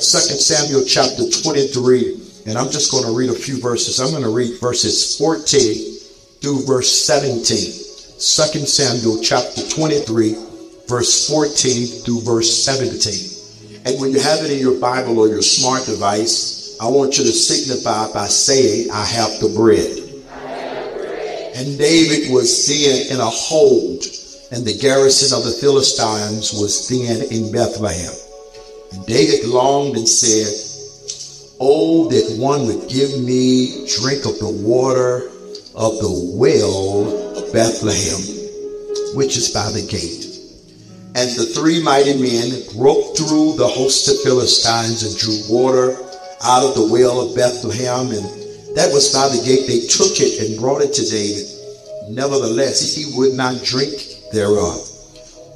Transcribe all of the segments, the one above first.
Second Samuel chapter 23. And I'm just going to read a few verses. I'm going to read verses 14 through verse 17. 2 Samuel chapter 23, verse 14 through verse 17. And when you have it in your Bible or your smart device, I want you to signify by saying, I have the bread. And David was then in a hold, and the garrison of the Philistines was then in Bethlehem. David longed and said, Oh, that one would give me drink of the water of the well of Bethlehem, which is by the gate. And the three mighty men broke through the host of Philistines and drew water out of the well of Bethlehem. And that was by the gate. They took it and brought it to David. Nevertheless, he would not drink thereof,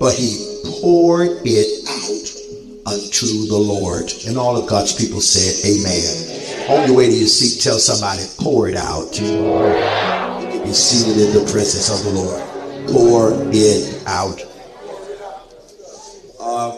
but he poured it unto the Lord. And all of God's people said, Amen. On your way to your seat, tell somebody, pour it out. Be seated in the presence of the Lord. Pour it out. Uh,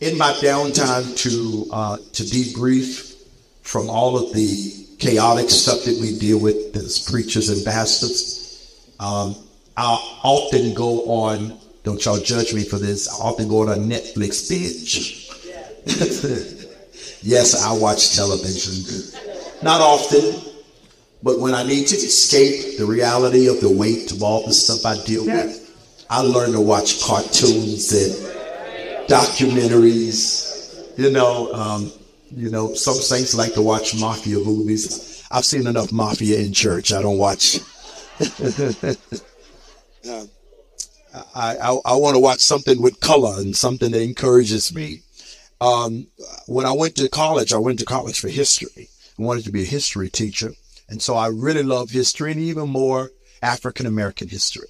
in my downtime to uh, to debrief from all of the chaotic stuff that we deal with as preachers and pastors, um, I often go on. Don't y'all judge me for this. I often go on a Netflix binge. yes, I watch television. Not often, but when I need to escape the reality of the weight of all the stuff I deal with, I learn to watch cartoons and documentaries. You know, um, you know, some saints like to watch mafia movies. I've seen enough mafia in church. I don't watch. I, I, I want to watch something with color and something that encourages me. Um, when I went to college, I went to college for history. I wanted to be a history teacher. And so I really love history and even more African American history.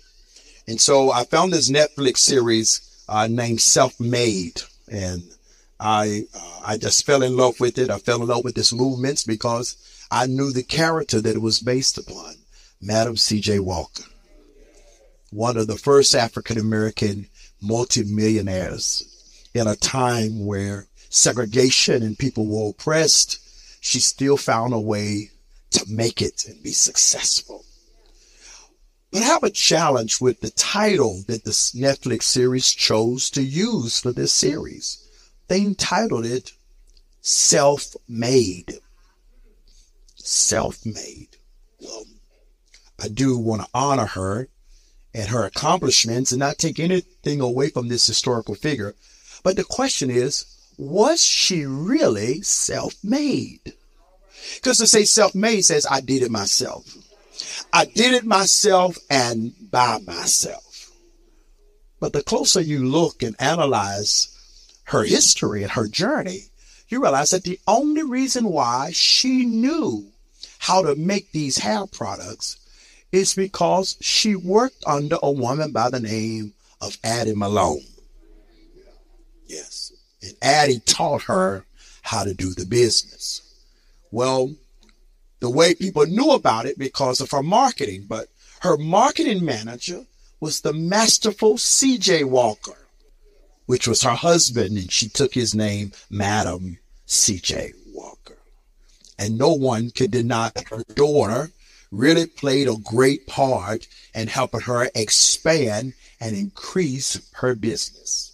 And so I found this Netflix series uh, named Self Made. And I, uh, I just fell in love with it. I fell in love with this movement because I knew the character that it was based upon, Madam C.J. Walker, one of the first African American multimillionaires in a time where segregation and people were oppressed. She still found a way to make it and be successful. But I have a challenge with the title that the Netflix series chose to use for this series. They entitled it Self Made. Self Made. Well, I do want to honor her and her accomplishments and not take anything away from this historical figure. But the question is, was she really self made? Because to say self-made says I did it myself. I did it myself and by myself. But the closer you look and analyze her history and her journey, you realize that the only reason why she knew how to make these hair products is because she worked under a woman by the name of Addie Malone. Yes. And Addie taught her how to do the business. Well, the way people knew about it because of her marketing, but her marketing manager was the masterful CJ Walker, which was her husband, and she took his name, Madam CJ Walker. And no one could deny that her daughter really played a great part in helping her expand and increase her business.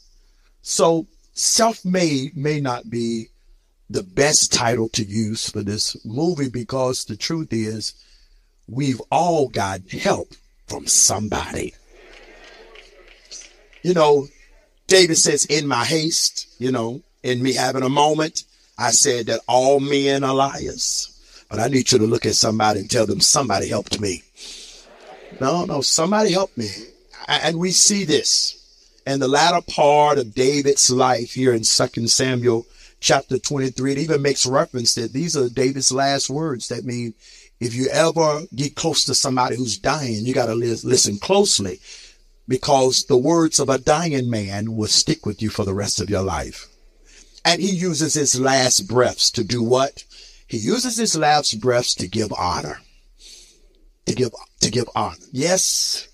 So self-made may not be the best title to use for this movie because the truth is we've all got help from somebody. You know, David says, in my haste, you know, in me having a moment, I said that all men are liars. But I need you to look at somebody and tell them somebody helped me. No, no, somebody helped me. And we see this in the latter part of David's life here in Second Samuel chapter 23, it even makes reference that these are David's last words. That mean if you ever get close to somebody who's dying, you got to listen closely because the words of a dying man will stick with you for the rest of your life. And he uses his last breaths to do what? He uses his last breaths to give honor. To give, to give honor. Yes.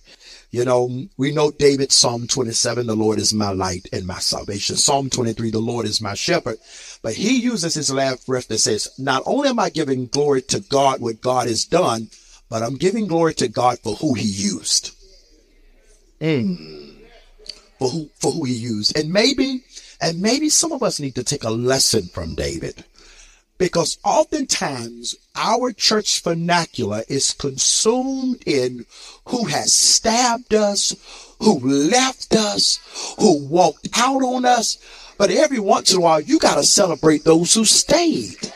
You know, we know David, Psalm 27, the Lord is my light and my salvation. Psalm 23, the Lord is my shepherd. But he uses his last breath that says, not only am I giving glory to God, what God has done, but I'm giving glory to God for who he used. Mm. For who, for who he used. And maybe, and maybe some of us need to take a lesson from David because oftentimes our church vernacular is consumed in who has stabbed us, who left us, who walked out on us. But every once in a while, you got to celebrate those who stayed.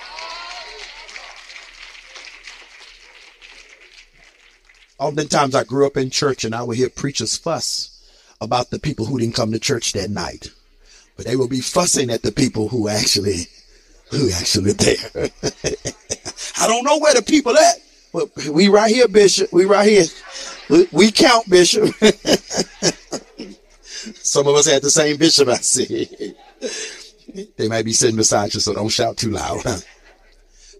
Oftentimes, I grew up in church and I would hear preachers fuss about the people who didn't come to church that night. But they would be fussing at the people who actually who actually there. I don't know where the people at. Well, we right here, Bishop. We right here. We, we count, Bishop. Some of us had the same bishop, I see. they might be sitting beside you, so don't shout too loud.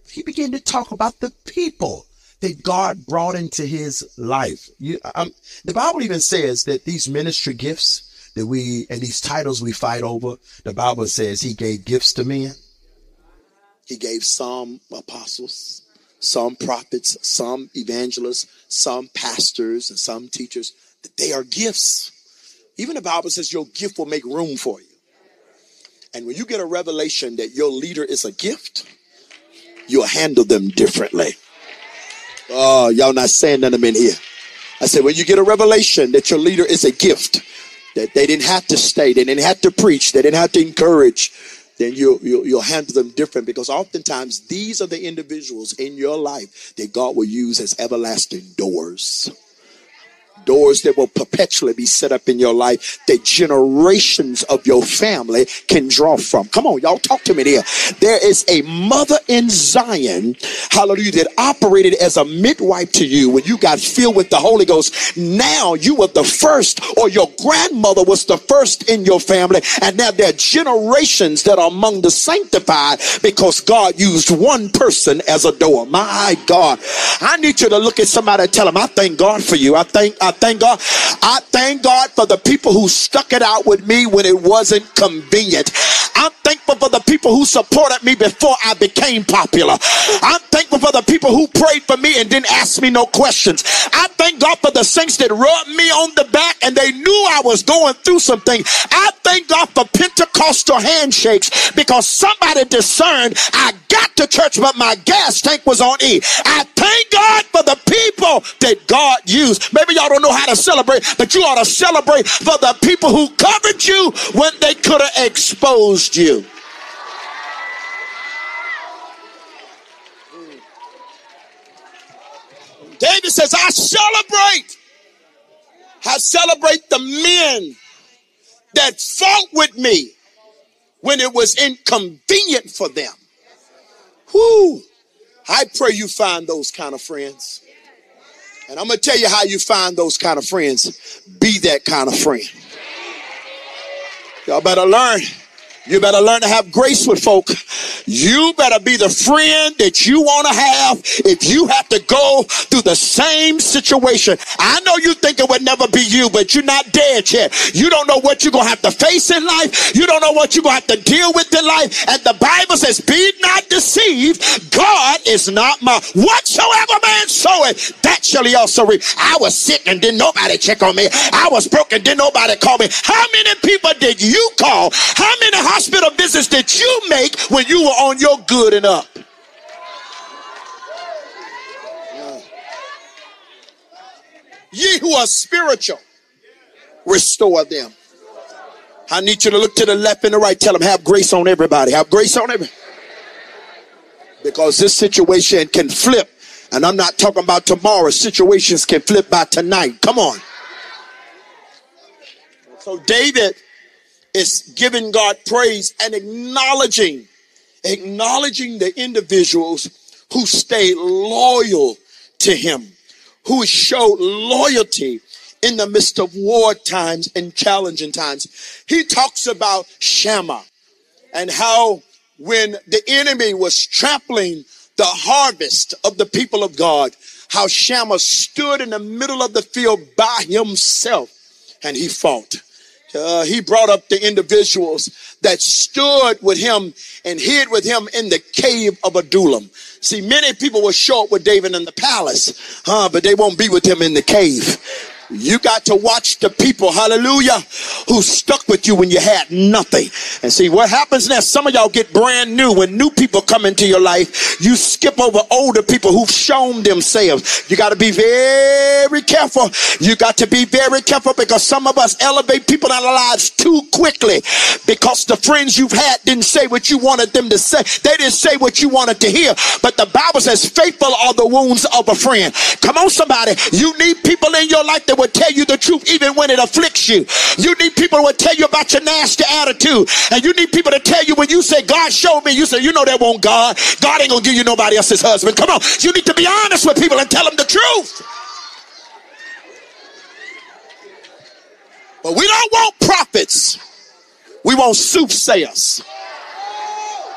he began to talk about the people that God brought into his life. You, um, the Bible even says that these ministry gifts that we and these titles we fight over, the Bible says he gave gifts to men he gave some apostles, some prophets, some evangelists, some pastors, and some teachers. That they are gifts. Even the Bible says your gift will make room for you. And when you get a revelation that your leader is a gift, you'll handle them differently. Oh, y'all not saying none of them in here. I said, when you get a revelation that your leader is a gift, that they didn't have to stay, they didn't have to preach, they didn't have to encourage, then you'll, you'll, you'll handle them different because oftentimes these are the individuals in your life that God will use as everlasting doors doors that will perpetually be set up in your life that generations of your family can draw from. Come on, y'all talk to me there. There is a mother in Zion, hallelujah, that operated as a midwife to you when you got filled with the Holy Ghost. Now you were the first, or your grandmother was the first in your family, and now there are generations that are among the sanctified because God used one person as a door. My God, I need you to look at somebody and tell them, I thank God for you. I thank I thank God. I thank God for the people who stuck it out with me when it wasn't convenient. I'm thankful for the people who supported me before I became popular. I'm thankful for the people who prayed for me and didn't ask me no questions. I thank God for the saints that rubbed me on the back and they knew I was going through something. I thank God for Pentecostal handshakes because somebody discerned I got to church, but my gas tank was on E. I thank God for the people that God used. Maybe y'all don't know how to celebrate, but you ought to celebrate for the people who covered you when they could have exposed you. David says, I celebrate. I celebrate the men that fought with me when it was inconvenient for them. Whoo! I pray you find those kind of friends. And I'm going to tell you how you find those kind of friends. Be that kind of friend. Y'all better learn you better learn to have grace with folk. You better be the friend that you want to have if you have to go through the same situation. I know you think it would never be you, but you're not dead yet. You don't know what you're going to have to face in life. You don't know what you're going to have to deal with in life. And the Bible says, be not deceived. God is not my whatsoever man soweth, that shall he also reap. I was sick and didn't nobody check on me. I was broken, didn't nobody call me. How many people did you call? How many hospital visits did you make when you were on your good and up? Ye who are spiritual, restore them. I need you to look to the left and the right. Tell them, have grace on everybody. Have grace on everybody. Because this situation can flip. And I'm not talking about tomorrow. Situations can flip by tonight. Come on. So David is giving God praise and acknowledging, acknowledging the individuals who stayed loyal to him, who showed loyalty in the midst of war times and challenging times. He talks about Shammah and how when the enemy was trampling the harvest of the people of God, how Shammah stood in the middle of the field by himself and he fought. Uh, he brought up the individuals that stood with him and hid with him in the cave of Adullam. See, many people were short with David in the palace, huh, but they won't be with him in the cave. You got to watch the people, hallelujah, who stuck with you when you had nothing. And see what happens now. Some of y'all get brand new. When new people come into your life, you skip over older people who've shown themselves. You got to be very careful. You got to be very careful because some of us elevate people in our lives too quickly because the friends you've had didn't say what you wanted them to say. They didn't say what you wanted to hear. But the Bible says, faithful are the wounds of a friend. Come on, somebody. You need people in your life that will tell you the truth even when it afflicts you. You need people who will tell you about your nasty attitude. And you need people to tell you when you say, God showed me, you say, you know that won't God. God ain't gonna give you nobody else's husband. Come on. You need to be honest with people and tell them the truth. But we don't want prophets. We want soothsayers.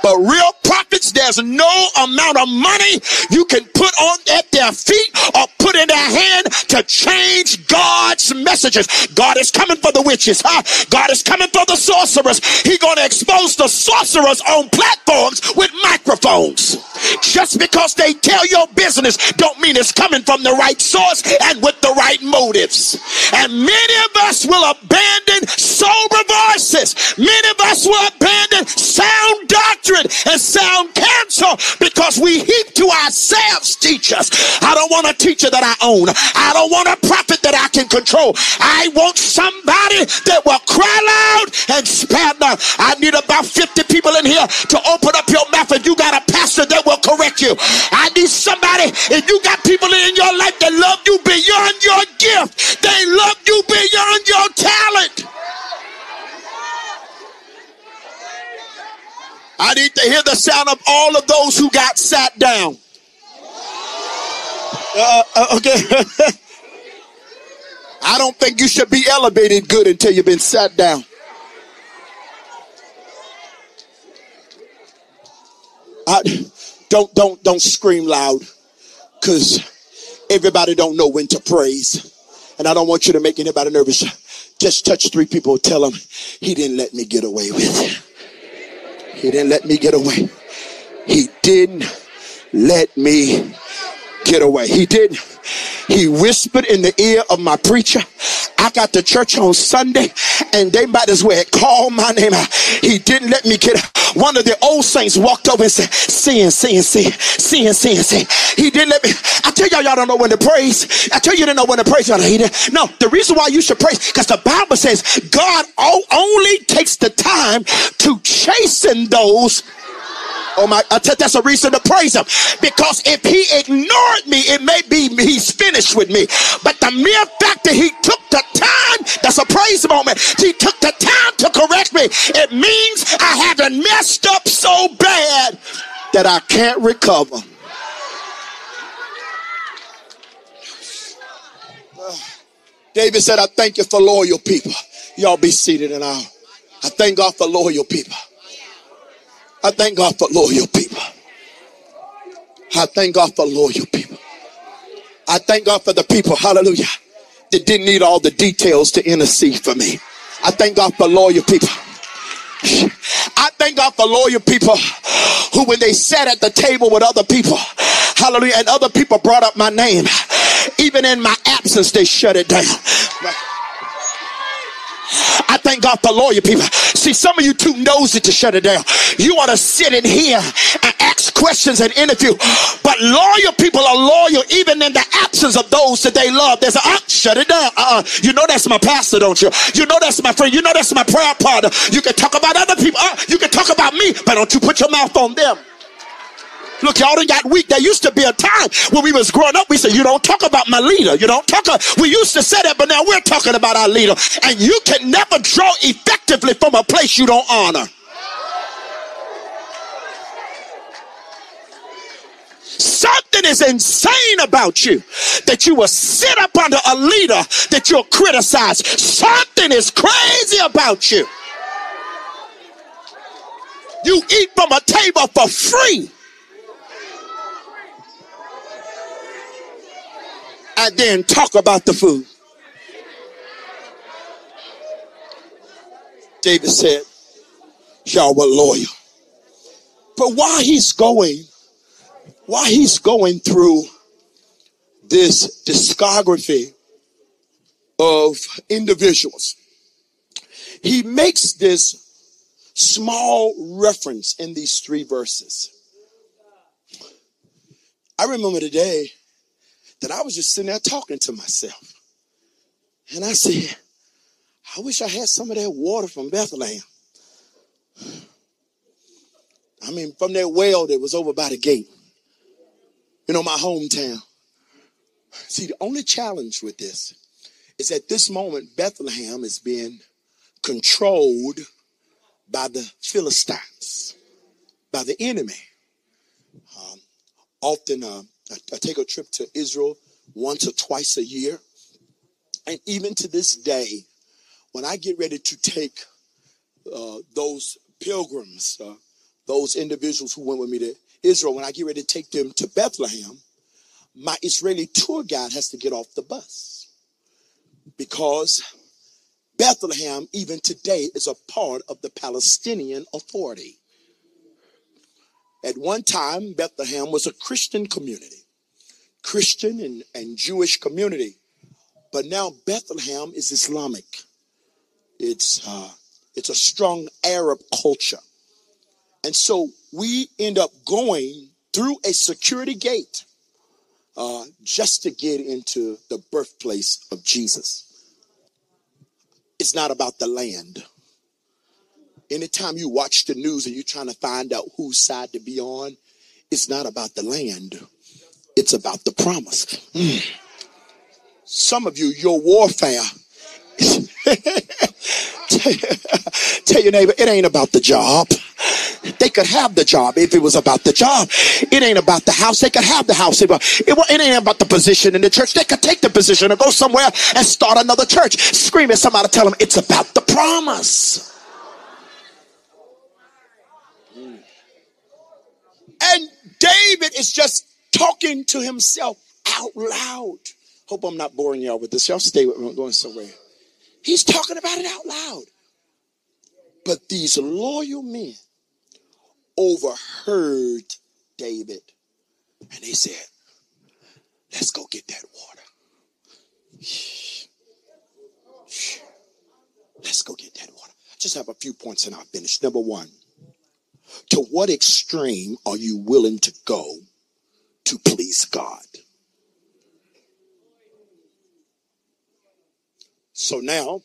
But real prophets, there's no amount of money you can put on at their feet or put in their hand to change God's messages. God is coming for the witches, huh? God is coming for the sorcerers. He's gonna expose the sorcerers on platforms with microphones. Just because they tell your business don't mean it's coming from the right source and with the right motives. And many of us will abandon sober voices. Many of us will abandon sound doctrine and sound counsel because we heap to ourselves teachers. I don't want a teacher that I own. I don't want a prophet that I can control. I want somebody that will cry loud and spare not. I need about 50 people in here to open up your mouth and you got a pastor that will correct you. I need somebody, if you got people in your life that love you beyond your gift, they love you beyond your talent. I need to hear the sound of all of those who got sat down. Uh, uh, okay. I don't think you should be elevated good until you've been sat down. I, don't don't don't scream loud because everybody don't know when to praise. And i don't want you to make anybody nervous. Just touch three people tell them he didn't let me get away with it. He didn't let me get away. He didn't let me get away. He didn't he whispered in the ear of my preacher. I got to church on Sunday and they might as well call my name out. He didn't let me get one of the old saints walked over and said, sin, sin, sin, sin, sin, sin. He didn't let me. I tell y'all, y'all don't know when to praise. I tell you, you didn't know when to praise. Y'all, he didn't. No, the reason why you should praise, because the Bible says God only takes the time to chasten those Oh my, that's a reason to praise him. Because if he ignored me, it may be he's finished with me. But the mere fact that he took the time, that's a praise moment. He took the time to correct me. It means I haven't messed up so bad that I can't recover. David said, I thank you for loyal people. Y'all be seated and I'll. I thank God for loyal people. I thank God for loyal people. I thank God for loyal people. I thank God for the people, hallelujah, that didn't need all the details to intercede for me. I thank God for loyal people. I thank God for loyal people who, when they sat at the table with other people, hallelujah, and other people brought up my name, even in my absence, they shut it down. I thank God for lawyer people. See, some of you too nosy to shut it down. You want to sit in here and ask questions and interview. But loyal people are loyal even in the absence of those that they love. There's a uh, shut it down. Uh-uh. You know that's my pastor, don't you? You know that's my friend. You know that's my prayer partner. You can talk about other people. Uh, you can talk about me, but don't you put your mouth on them. Look, y'all done got weak. There used to be a time when we was growing up. We said, you don't talk about my leader. You don't talk. About, we used to say that, but now we're talking about our leader. And you can never draw effectively from a place you don't honor. Something is insane about you that you will sit up under a leader that you'll criticize. Something is crazy about you. You eat from a table for free and then talk about the food. David said, Y'all were loyal. But while he's going, while he's going through this discography of individuals, he makes this small reference in these three verses. I remember the day that I was just sitting there talking to myself. And I said, I wish I had some of that water from Bethlehem. I mean, from that well that was over by the gate, you know, my hometown. See, the only challenge with this is at this moment, Bethlehem is being controlled by the Philistines, by the enemy. Um, often uh, I, I take a trip to Israel once or twice a year. And even to this day, when I get ready to take uh, those pilgrims, uh, those individuals who went with me to Israel, when I get ready to take them to Bethlehem, my Israeli tour guide has to get off the bus because Bethlehem, even today, is a part of the Palestinian Authority. At one time, Bethlehem was a Christian community, Christian and, and Jewish community. But now Bethlehem is Islamic. It's uh, it's a strong Arab culture. And so we end up going through a security gate uh, just to get into the birthplace of Jesus. It's not about the land. Anytime you watch the news and you're trying to find out whose side to be on, it's not about the land, it's about the promise. Mm. Some of you, your warfare Tell your neighbor, it ain't about the job. They could have the job if it was about the job. It ain't about the house. They could have the house. It, it ain't about the position in the church. They could take the position and go somewhere and start another church. Scream at somebody, tell them it's about the promise. And David is just talking to himself out loud. Hope I'm not boring y'all with this. Y'all stay with me. I'm going somewhere. He's talking about it out loud. But these loyal men overheard David and they said, Let's go get that water. Let's go get that water. I just have a few points and I'll finish. Number one, to what extreme are you willing to go to please God? So now,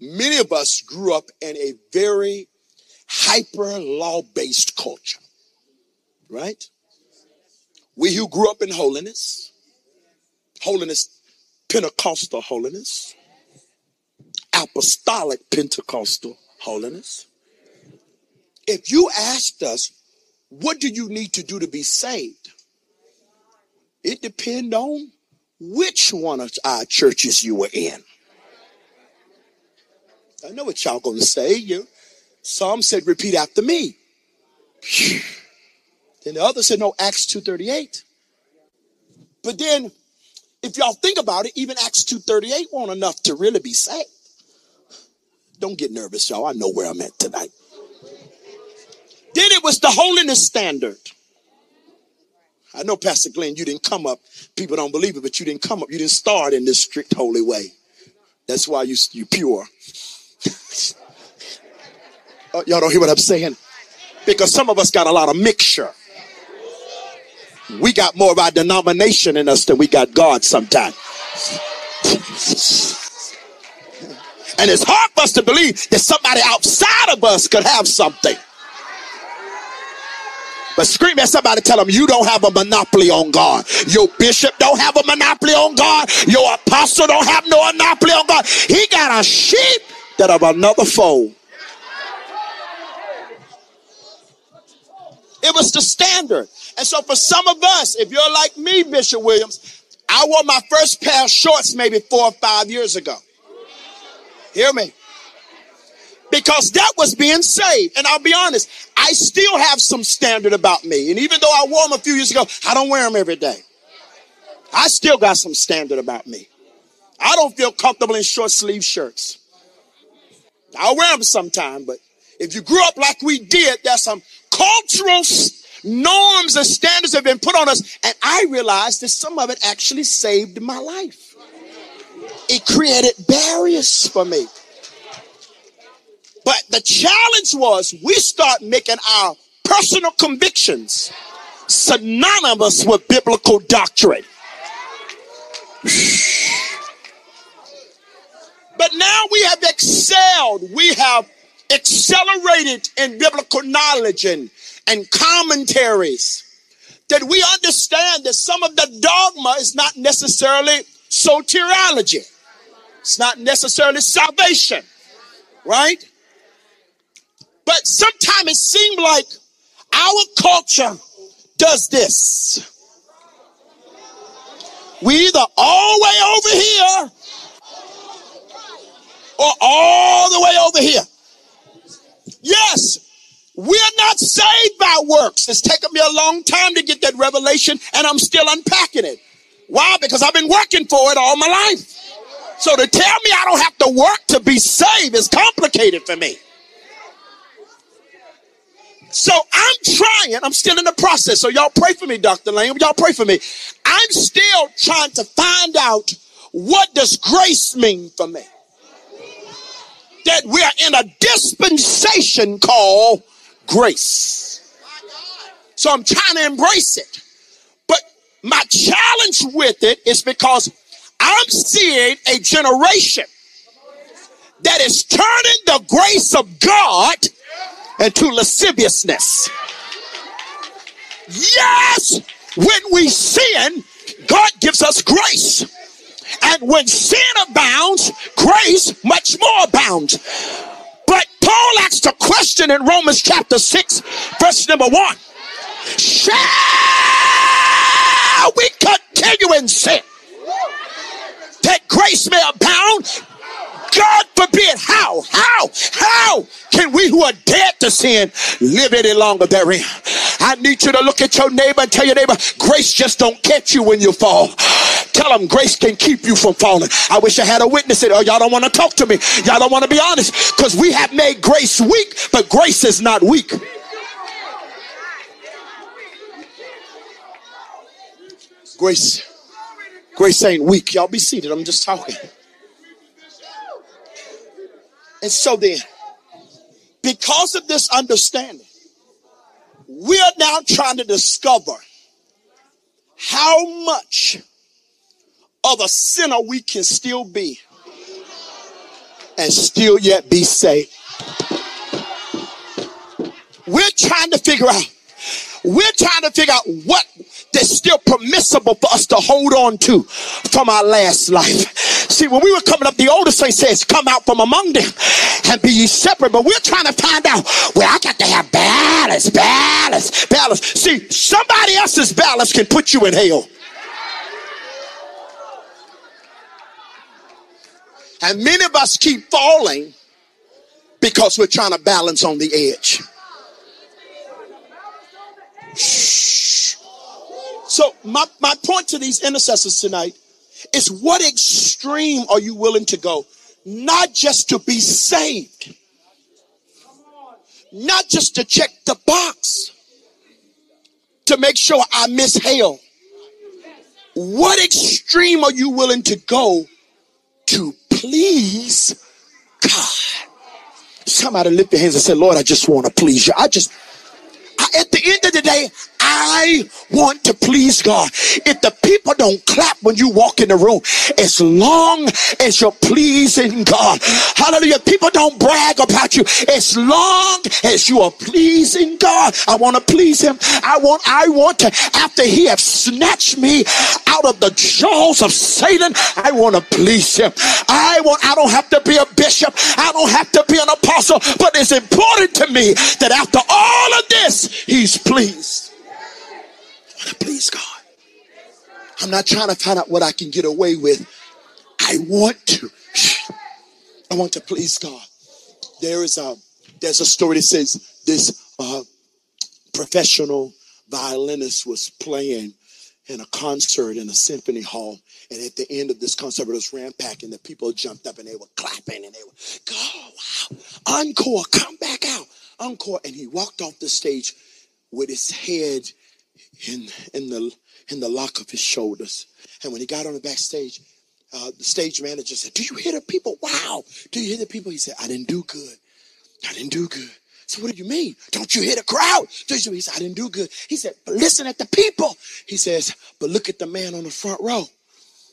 many of us grew up in a very hyper law based culture, right? We who grew up in holiness, holiness, Pentecostal holiness, apostolic Pentecostal holiness. If you asked us, what do you need to do to be saved? It depends on which one of our churches you were in. I know what y'all gonna say. You some said repeat after me. Then the other said no, Acts 238. But then if y'all think about it, even Acts 238 won't enough to really be saved. Don't get nervous, y'all. I know where I'm at tonight. Then it was the holiness standard. I know, Pastor Glenn, you didn't come up. People don't believe it, but you didn't come up. You didn't start in this strict holy way. That's why you you pure. oh, y'all don't hear what I'm saying? Because some of us got a lot of mixture. We got more of our denomination in us than we got God sometimes. And it's hard for us to believe that somebody outside of us could have something. But scream at somebody, tell them you don't have a monopoly on God. Your bishop don't have a monopoly on God. Your apostle don't have no monopoly on God. He got a sheep that of another fold. It was the standard. And so for some of us, if you're like me, Bishop Williams, I wore my first pair of shorts maybe four or five years ago. Hear me? Because that was being saved. And I'll be honest, I still have some standard about me. And even though I wore them a few years ago, I don't wear them every day. I still got some standard about me. I don't feel comfortable in short sleeve shirts. I'll wear them sometime, but if you grew up like we did, there's some cultural norms and standards have been put on us. And I realized that some of it actually saved my life. It created barriers for me. But the challenge was we start making our personal convictions synonymous with biblical doctrine. But now we have excelled. We have accelerated in biblical knowledge and, and commentaries. That we understand that some of the dogma is not necessarily soteriology. It's not necessarily salvation. Right? But sometimes it seems like our culture does this. We either all the way over here or all the way over here. Yes, we're not saved by works. It's taken me a long time to get that revelation, and I'm still unpacking it. Why? Because I've been working for it all my life. So to tell me I don't have to work to be saved is complicated for me. So I'm trying. I'm still in the process. So y'all pray for me, Dr. Lane. Y'all pray for me. I'm still trying to find out what does grace mean for me. That we're in a dispensation called grace. So I'm trying to embrace it. But my challenge with it is because I'm seeing a generation that is turning the grace of God and to lasciviousness. Yes, when we sin, God gives us grace. And when sin abounds, grace much more abounds. But Paul asked a question in Romans chapter 6, verse number 1. Shall we continue in sin? That grace may abound? God forbid. How? How? How can we who are dead to sin live any longer therein? I need you to look at your neighbor and tell your neighbor, grace just don't catch you when you fall. Tell them grace can keep you from falling. I wish I had a witness. It. Oh, y'all don't want to talk to me. Y'all don't want to be honest because we have made grace weak, but grace is not weak. Grace, grace ain't weak. Y'all be seated. I'm just talking. And so then, because of this understanding, we are now trying to discover how much of a sinner we can still be and still yet be saved. We're trying to figure out, we're trying to figure out what that's still permissible for us to hold on to from our last life. See, when we were coming up, the older saint says, Come out from among them and be ye separate. But we're trying to find out, well, I got to have balance, balance, balance. See, somebody else's balance can put you in hell. And many of us keep falling because we're trying to balance on the edge. Shh. So my, my point to these intercessors tonight is what extreme are you willing to go? Not just to be saved. Not just to check the box. To make sure I miss hell. What extreme are you willing to go to please God? Somebody lift your hands and say, Lord, I just want to please you. I just, I, at the end of the day, I want to please God. If the people don't clap when you walk in the room, as long as you're pleasing God, hallelujah, people don't brag about you. As long as you are pleasing God, I want to please Him. I want, I want to, after He has snatched me out of the jaws of Satan, I want to please Him. I want, I don't have to be a bishop, I don't have to be an apostle, but it's important to me that after all of this, He's pleased to please God. I'm not trying to find out what I can get away with. I want to. I want to please God. There is a there's a story that says this uh, professional violinist was playing in a concert in a symphony hall. And at the end of this concert, it was rampacking. The people jumped up and they were clapping and they were, go, wow, encore, come back out, encore. And he walked off the stage with his head in, in, the, in the lock of his shoulders. And when he got on the backstage, uh, the stage manager said, Do you hear the people? Wow. Do you hear the people? He said, I didn't do good. I didn't do good. So what do you mean? Don't you hear the crowd? He said, I didn't do good. He said, but listen at the people. He says, but look at the man on the front row.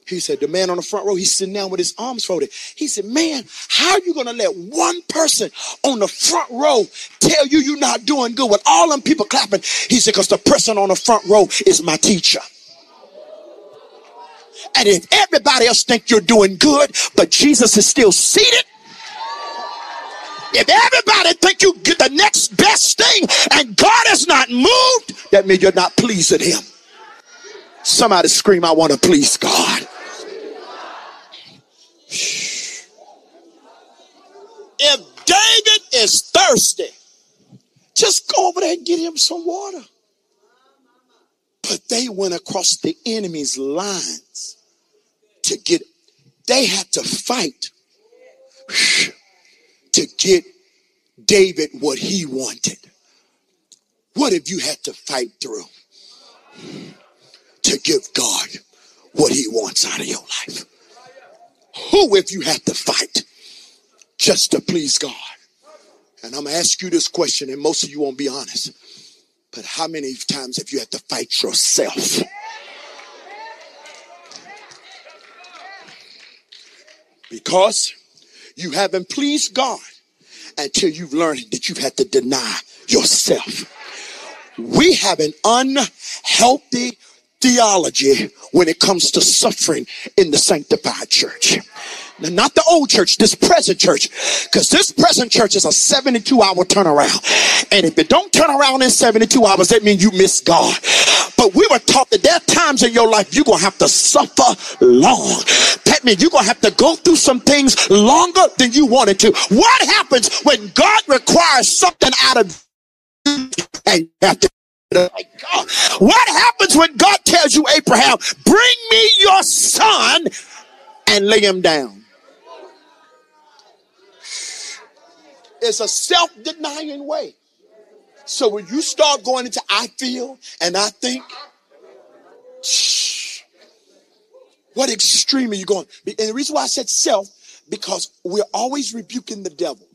He said, the man on the front row, he's sitting down with his arms folded. He said, man, how are you going to let one person on the front row tell you you're not doing good with all them people clapping? He said, because the person on the front row is my teacher. And if everybody else think you're doing good, but Jesus is still seated, if everybody think you get the next best thing and God is not moved, that means you're not pleasing him. Somebody scream, I want to please God. If David is thirsty, just go over there and get him some water. But they went across the enemy's lines to get, they had to fight to get David what he wanted. What if you had to fight through to give God what he wants out of your life? Who if you had to fight just to please God? And I'm gonna ask you this question, and most of you won't be honest. But how many times have you had to fight yourself? Because you haven't pleased God until you've learned that you've had to deny yourself. We have an unhealthy theology when it comes to suffering in the sanctified church. Now, not the old church, this present church. Because this present church is a 72 hour turnaround. And if it don't turn around in 72 hours, that means you miss God. But we were taught that there are times in your life you're going to have to suffer long. That means you're going to have to go through some things longer than you wanted to. What happens when God requires something out of you and you have to what happens when God tells you, Abraham, bring me your son and lay him down? It's a self denying way. So when you start going into I feel and I think, what extreme are you going? And the reason why I said self, because we're always rebuking the devil.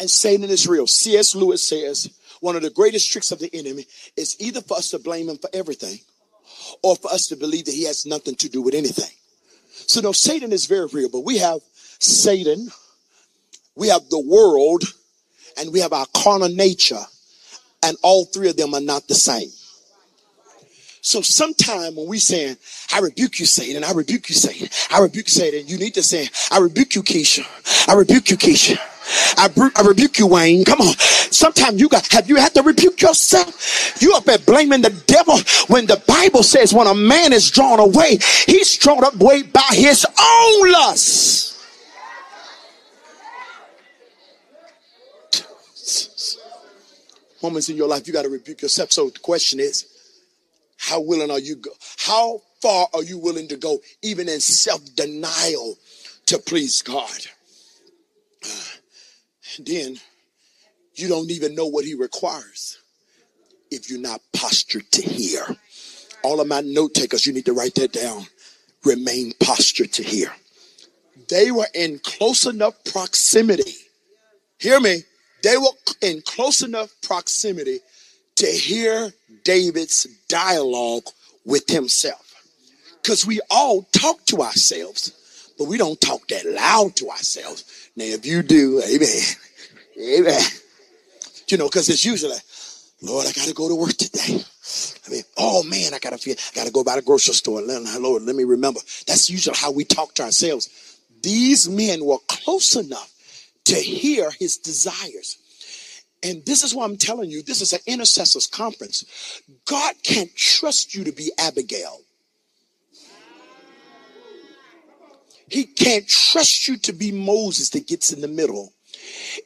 And Satan is real. C.S. Lewis says one of the greatest tricks of the enemy is either for us to blame him for everything or for us to believe that he has nothing to do with anything. So no, Satan is very real, but we have Satan, we have the world, and we have our carnal nature, and all three of them are not the same. So sometime when we saying, I rebuke you, Satan, I rebuke you, Satan, I rebuke Satan, you need to say, I rebuke you, Keisha. I rebuke you, Keisha. I, I rebuke you, Wayne. Come on. Sometimes you got, have you had to rebuke yourself? You up there blaming the devil when the Bible says when a man is drawn away, he's drawn away by his own lust. moments in your life you got to rebuke yourself. So the question is, how willing are you go? How far are you willing to go, even in self-denial, to please God? Then you don't even know what He requires if you're not postured to hear. All of my note takers, you need to write that down. Remain postured to hear. They were in close enough proximity. Hear me they were in close enough proximity to hear David's dialogue with himself. Because we all talk to ourselves, but we don't talk that loud to ourselves. Now, if you do, amen, amen. You know, because it's usually, Lord, I got to go to work today. I mean, oh man, I gotta feel, I gotta go by the grocery store. Lord, let me remember. That's usually how we talk to ourselves. These men were close enough to hear his desires. And this is why I'm telling you, this is an intercessors conference. God can't trust you to be Abigail. He can't trust you to be Moses that gets in the middle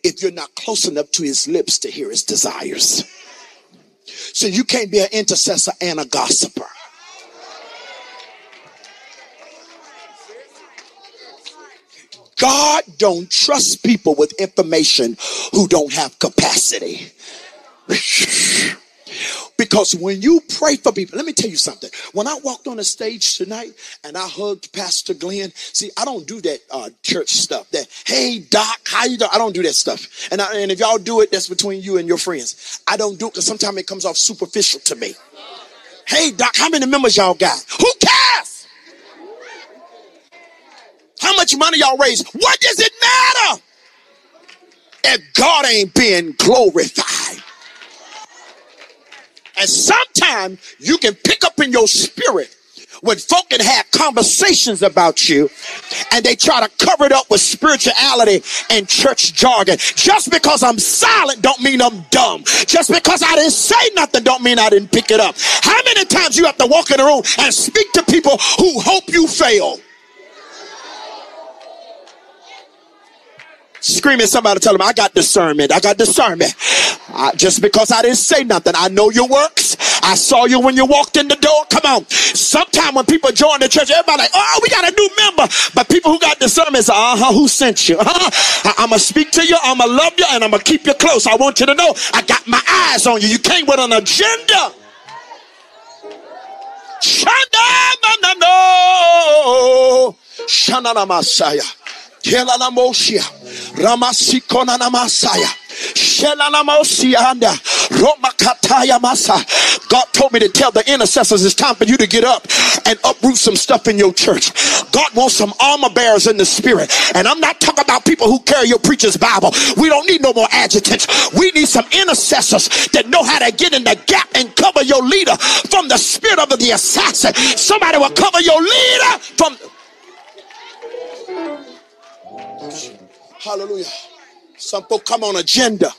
if you're not close enough to his lips to hear his desires. So you can't be an intercessor and a gossiper. God don't trust people with information who don't have capacity. Because when you pray for people, let me tell you something. When I walked on the stage tonight and I hugged Pastor Glenn, see, I don't do that uh, church stuff. That hey doc, how you doing? I don't do that stuff. And I, and if y'all do it, that's between you and your friends. I don't do it because sometimes it comes off superficial to me. Hey doc, how many members y'all got? Who cares? How much money y'all raise? What does it matter? If God ain't being glorified. And sometimes you can pick up in your spirit when folk can have conversations about you and they try to cover it up with spirituality and church jargon. Just because I'm silent don't mean I'm dumb. Just because I didn't say nothing don't mean I didn't pick it up. How many times you have to walk in the room and speak to people who hope you fail? Screaming somebody tell them I got discernment. I got discernment. I, just because I didn't say nothing, I know your works. I saw you when you walked in the door. Come on. Sometime when people join the church, everybody like, oh, we got a new member. But people who got discernment say, uh-huh, who sent you? Uh-huh. I'm going to speak to you. I'm going to love you and I'm going to keep you close. I want you to know I got my eyes on you. You came with an agenda. Shanda, no, no, Shana, Messiah. Kelanamosia, Ramasikona Namasaya, Shelanamosianda, Romakataya Masa. God told me to tell the intercessors it's time for you to get up and uproot some stuff in your church. God wants some armor bearers in the spirit. And I'm not talking about people who carry your preacher's Bible. We don't need no more adjutants. We need some intercessors that know how to get in the gap and cover your leader from the spirit of the assassin. Somebody will cover your leader from Hallelujah. Some folk come on agenda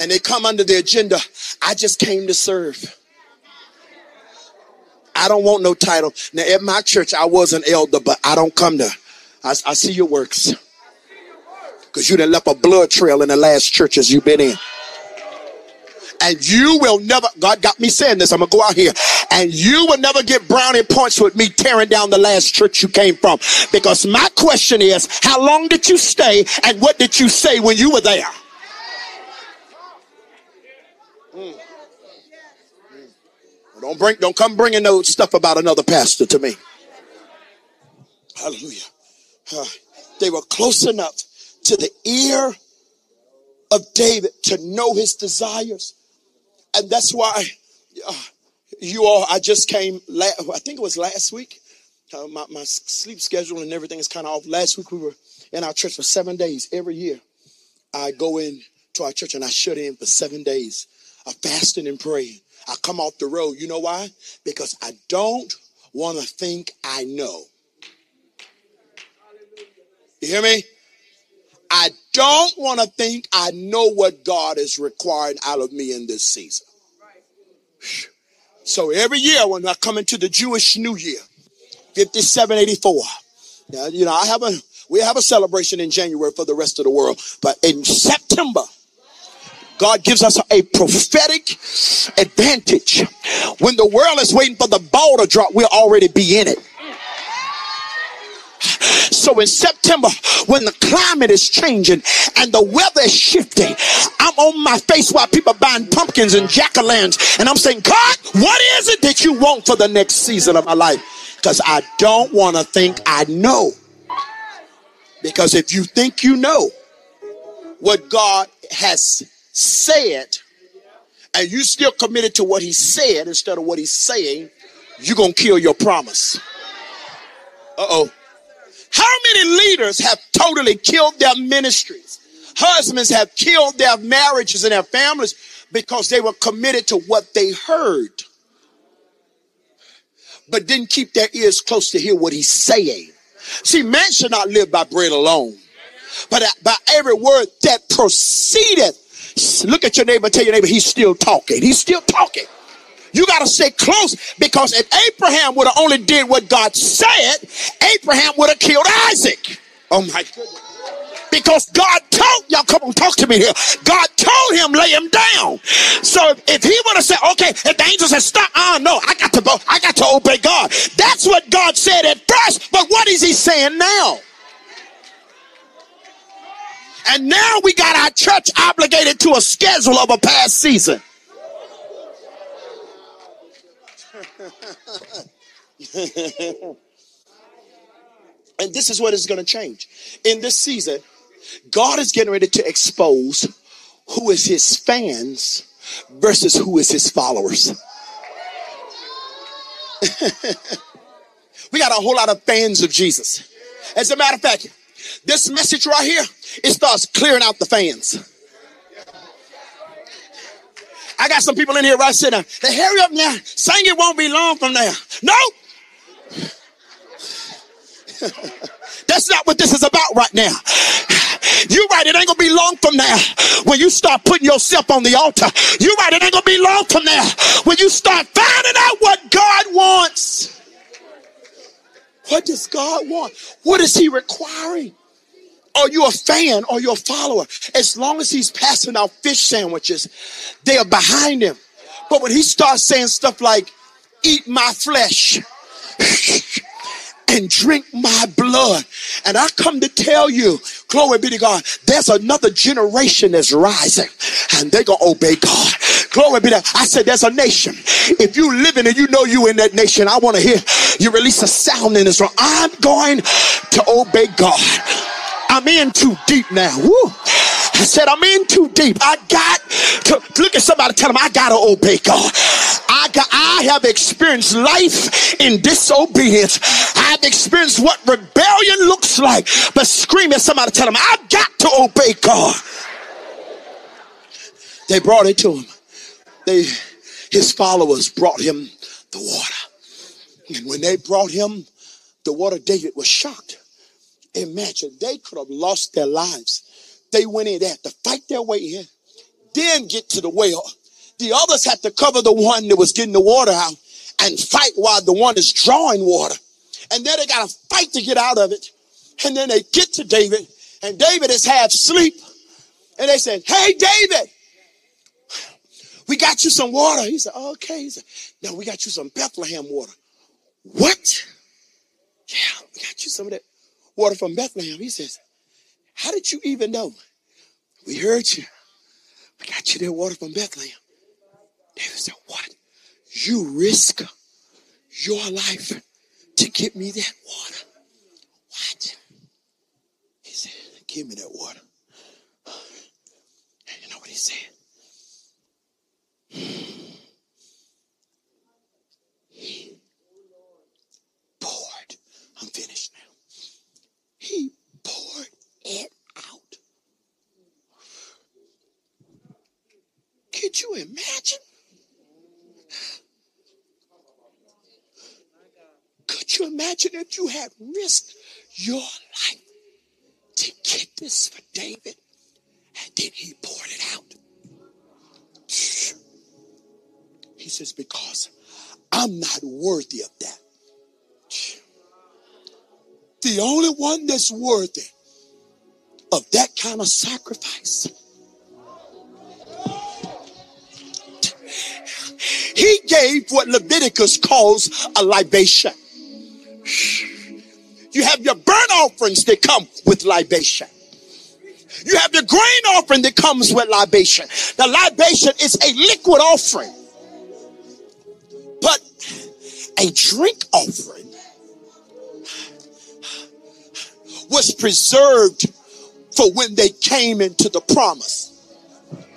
and they come under the agenda. I just came to serve. I don't want no title. Now, at my church, I was an elder, but I don't come to. I, I see your works. Because you done left a blood trail in the last churches you've been in and you will never, God got me saying this, I'm gonna go out here, and you will never get brownie points with me tearing down the last church you came from. Because my question is, how long did you stay and what did you say when you were there? Mm. Don't bring, don't come bringing no stuff about another pastor to me. Hallelujah. Uh, they were close enough to the ear of David to know his desires and that's why uh, you all, I just came, I think it was last week. Uh, my, my sleep schedule and everything is kind of off. Last week we were in our church for seven days. Every year I go in to our church and I shut in for seven days. I fasting and praying. I come off the road. You know why? Because I don't want to think I know. You hear me? I don't want to think I know what God is requiring out of me in this season. So every year when I come into the Jewish New Year, 5784, now, you know, I have a, we have a celebration in January for the rest of the world, but in September, God gives us a prophetic advantage. When the world is waiting for the ball to drop, we'll already be in it. So in September, when the climate is changing and the weather is shifting, I'm on my face while people buying pumpkins and jack-o'-lanterns, and I'm saying, God, what is it that you want for the next season of my life? Because I don't want to think I know. Because if you think you know what God has said, and you still committed to what he said instead of what he's saying, you're going to kill your promise. Uh oh. How many leaders have totally killed their ministries? Husbands have killed their marriages and their families because they were committed to what they heard, but didn't keep their ears close to hear what he's saying. See, man should not live by bread alone, but by every word that proceedeth. Look at your neighbor, tell your neighbor, he's still talking. He's still talking. You got to stay close because if Abraham would have only did what God said, Abraham would have killed Isaac. Oh my goodness. Because God told y'all, come on, talk to me here. God told him lay him down. So if he would have said, okay, if the angel says stop, oh no, I got to go, I got to obey God. That's what God said at first, but what is he saying now? And now we got our church obligated to a schedule of a past season. and this is what is going to change. In this season, God is getting ready to expose who is his fans versus who is his followers. we got a whole lot of fans of Jesus. As a matter of fact, this message right here, it starts clearing out the fans. I got some people in here right sitting They hurry up now. Sing it won't be long from now. No. That's not what this is about right now. You right, it ain't gonna be long from now when you start putting yourself on the altar. You right, it ain't gonna be long from now when you start finding out what God wants. What does God want? What is He requiring? Are you a fan or you a follower? As long as he's passing out fish sandwiches, they are behind him. But when he starts saying stuff like, eat my flesh and drink my blood. And I come to tell you, glory be to God, there's another generation that's rising and they're going to obey God. Glory be to God. I said there's a nation. If you living and you know you in that nation, I want to hear you release a sound in this room. I'm going to obey God. I'm in too deep now. Woo. I said, I'm in too deep. I got to look at somebody, tell them I gotta obey God. I got I have experienced life in disobedience. I've experienced what rebellion looks like. But scream at somebody, tell them I've got to obey God. They brought it to him. They his followers brought him the water. And when they brought him the water, David was shocked. Imagine they could have lost their lives. They went in, they had to fight their way in, then get to the well. The others had to cover the one that was getting the water out and fight while the one is drawing water. And then they got to fight to get out of it. And then they get to David, and David is half asleep. And they said, Hey, David, we got you some water. He said, Okay. He said, No, we got you some Bethlehem water. What? Yeah, we got you some of that water from Bethlehem. He says, How did you even know? We heard you. We got you that water from Bethlehem. David said, What? You risk your life to get me that water. What? He said, Give me that water. And you know what he said? He poured. I'm finished now. He poured it out. Could you imagine? Could you imagine if you had risked your life to get this for David and then he poured it out? He says, Because I'm not worthy of that. The only one that's worthy of that kind of sacrifice. He gave what Leviticus calls a libation. You have your burnt offerings that come with libation. You have your grain offering that comes with libation. The libation is a liquid offering. But a drink offering was preserved for when they came into the promise.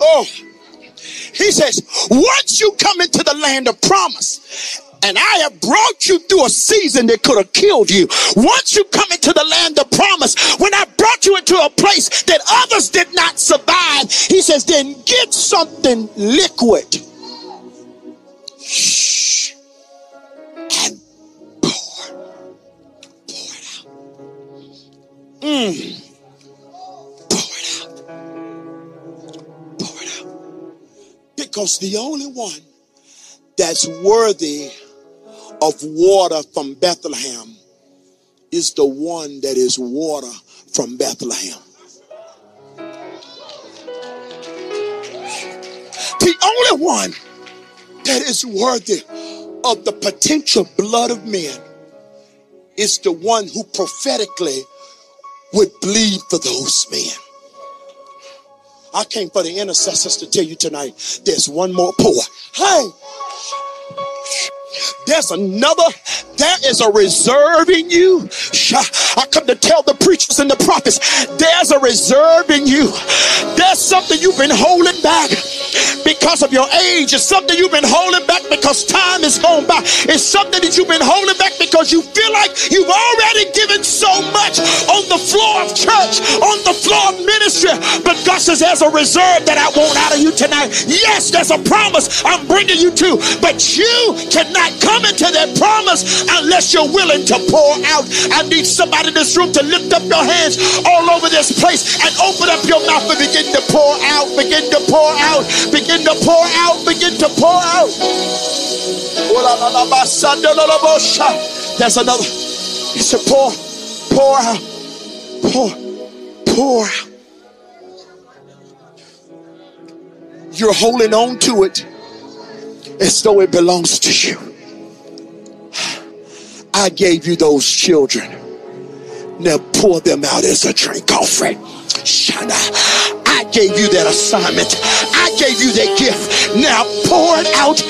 Oh, he says, once you come into the land of promise, and I have brought you through a season that could have killed you. Once you come into the land of promise, when I brought you into a place that others did not survive, he says, then get something liquid. Shh. And Mm. Pour it out. Pour it out. Because the only one that's worthy of water from Bethlehem is the one that is water from Bethlehem. The only one that is worthy of the potential blood of men is the one who prophetically would bleed for those men. I came for the intercessors to tell you tonight there's one more pour. Hey! There's another, there is a reserve in you. I come to tell the preachers and the prophets, there's a reserve in you. There's something you've been holding back because of your age. It's something you've been holding back because time is gone by. It's something that you've been holding back because you feel like you've already given so much on the floor of church, on the floor of ministry. But God says there's a reserve that I want out of you tonight. Yes, there's a promise I'm bringing you to, but you cannot come into that promise unless you're willing to pour out. I need somebody in this room to lift up your hands all over this place and open up your mouth and begin to pour out, begin to pour out, begin to pour out, begin to pour out. There's another. He said, pour, pour out, pour, pour. You're holding on to it as though it belongs to you. I gave you those children. Now pour them out as a drink offering. Shana. I gave you that assignment. I gave you that gift. Now pour it out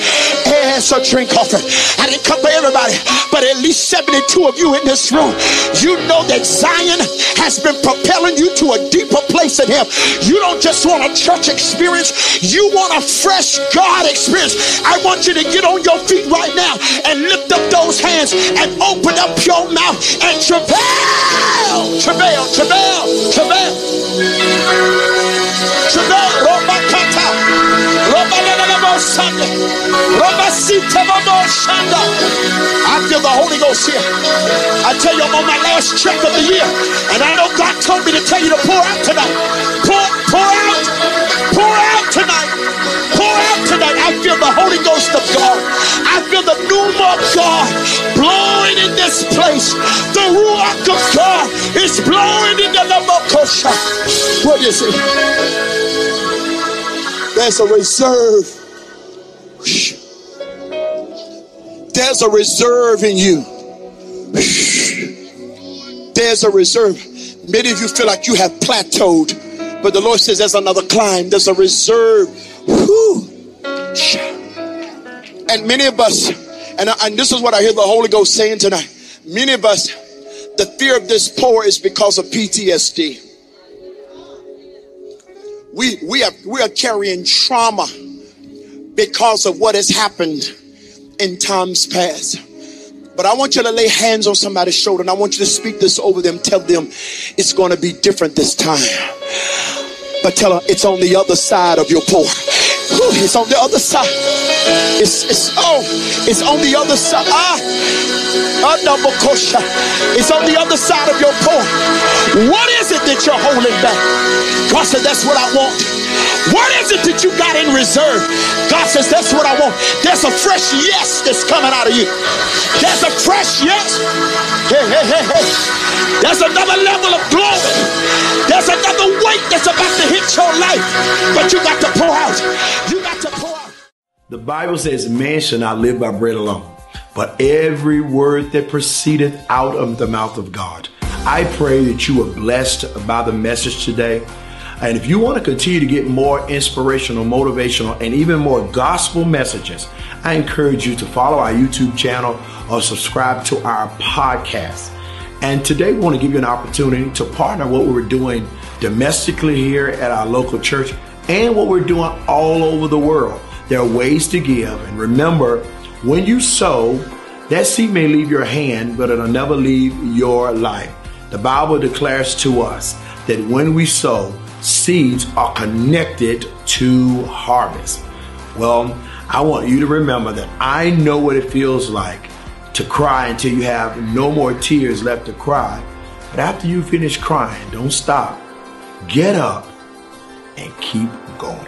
as a drink offering. I didn't come for everybody, but at least 72 of you in this room, you know that Zion has been propelling you to a deeper place in Him. You don't just want a church experience, you want a fresh God experience. I want you to get on your feet right now and lift up those hands and open up your mouth and travail, travail, travail, travail. Today, Roma Kata, Roma Nanamo Sunday, Roma. I feel the Holy Ghost here. I tell you, I'm on my last trip of the year, and I know God told me to tell you to pour out tonight. Pour, pour out, the Holy Ghost of God. I feel the pneuma of God blowing in this place. The Ruach of God is blowing in the Lamokosha. What is it? There's a reserve. There's a reserve in you. There's a reserve. Many of you feel like you have plateaued, but the Lord says there's another climb. There's a reserve. And many of us, and, and this is what I hear the Holy Ghost saying tonight. Many of us, the fear of this pour is because of PTSD we we are we are carrying trauma because of what has happened in times past. But I want you to lay hands on somebody's shoulder and I want you to speak this over them. Tell them it's going to be different this time. But tell them it's on the other side of your pour. It's on the other side. It's, it's oh, it's on the other side. Ah, it's on the other side of your pour. What is it that you're holding back? God said, That's what I want. What is it that you got in reserve? God says, That's what I want. There's a fresh yes that's coming out of you. There's a fresh yes. Hey, hey, hey, hey. There's another level of glory. There's another weight that's about to hit your life. But you got to pour out. You got to pour out. The Bible says, Man shall not live by bread alone, but every word that proceedeth out of the mouth of God. I pray that you are blessed by the message today. And if you want to continue to get more inspirational, motivational, and even more gospel messages, I encourage you to follow our YouTube channel or subscribe to our podcast. And today we want to give you an opportunity to partner what we're doing domestically here at our local church and what we're doing all over the world. There are ways to give. And remember, when you sow, that seed may leave your hand, but it'll never leave your life. The Bible declares to us that when we sow, seeds are connected to harvest. Well, I want you to remember that I know what it feels like to cry until you have no more tears left to cry. But after you finish crying, don't stop. Get up and keep going.